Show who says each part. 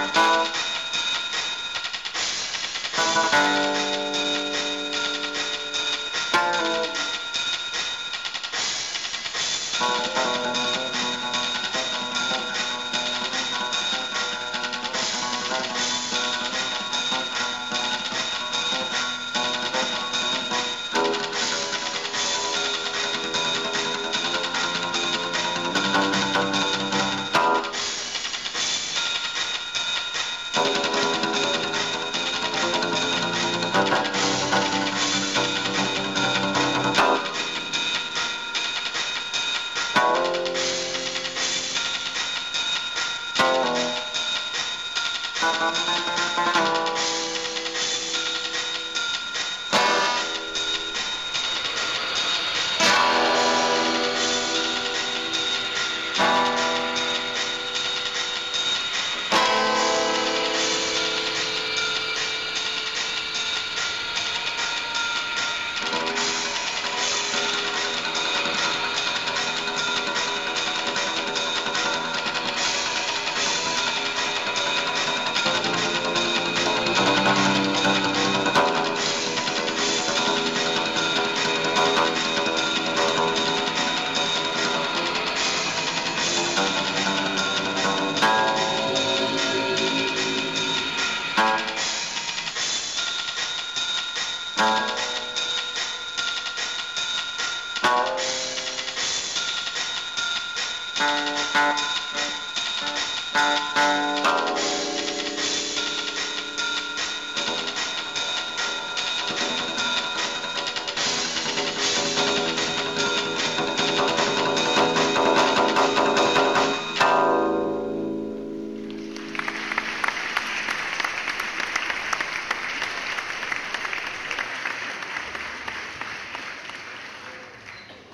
Speaker 1: Bye. Música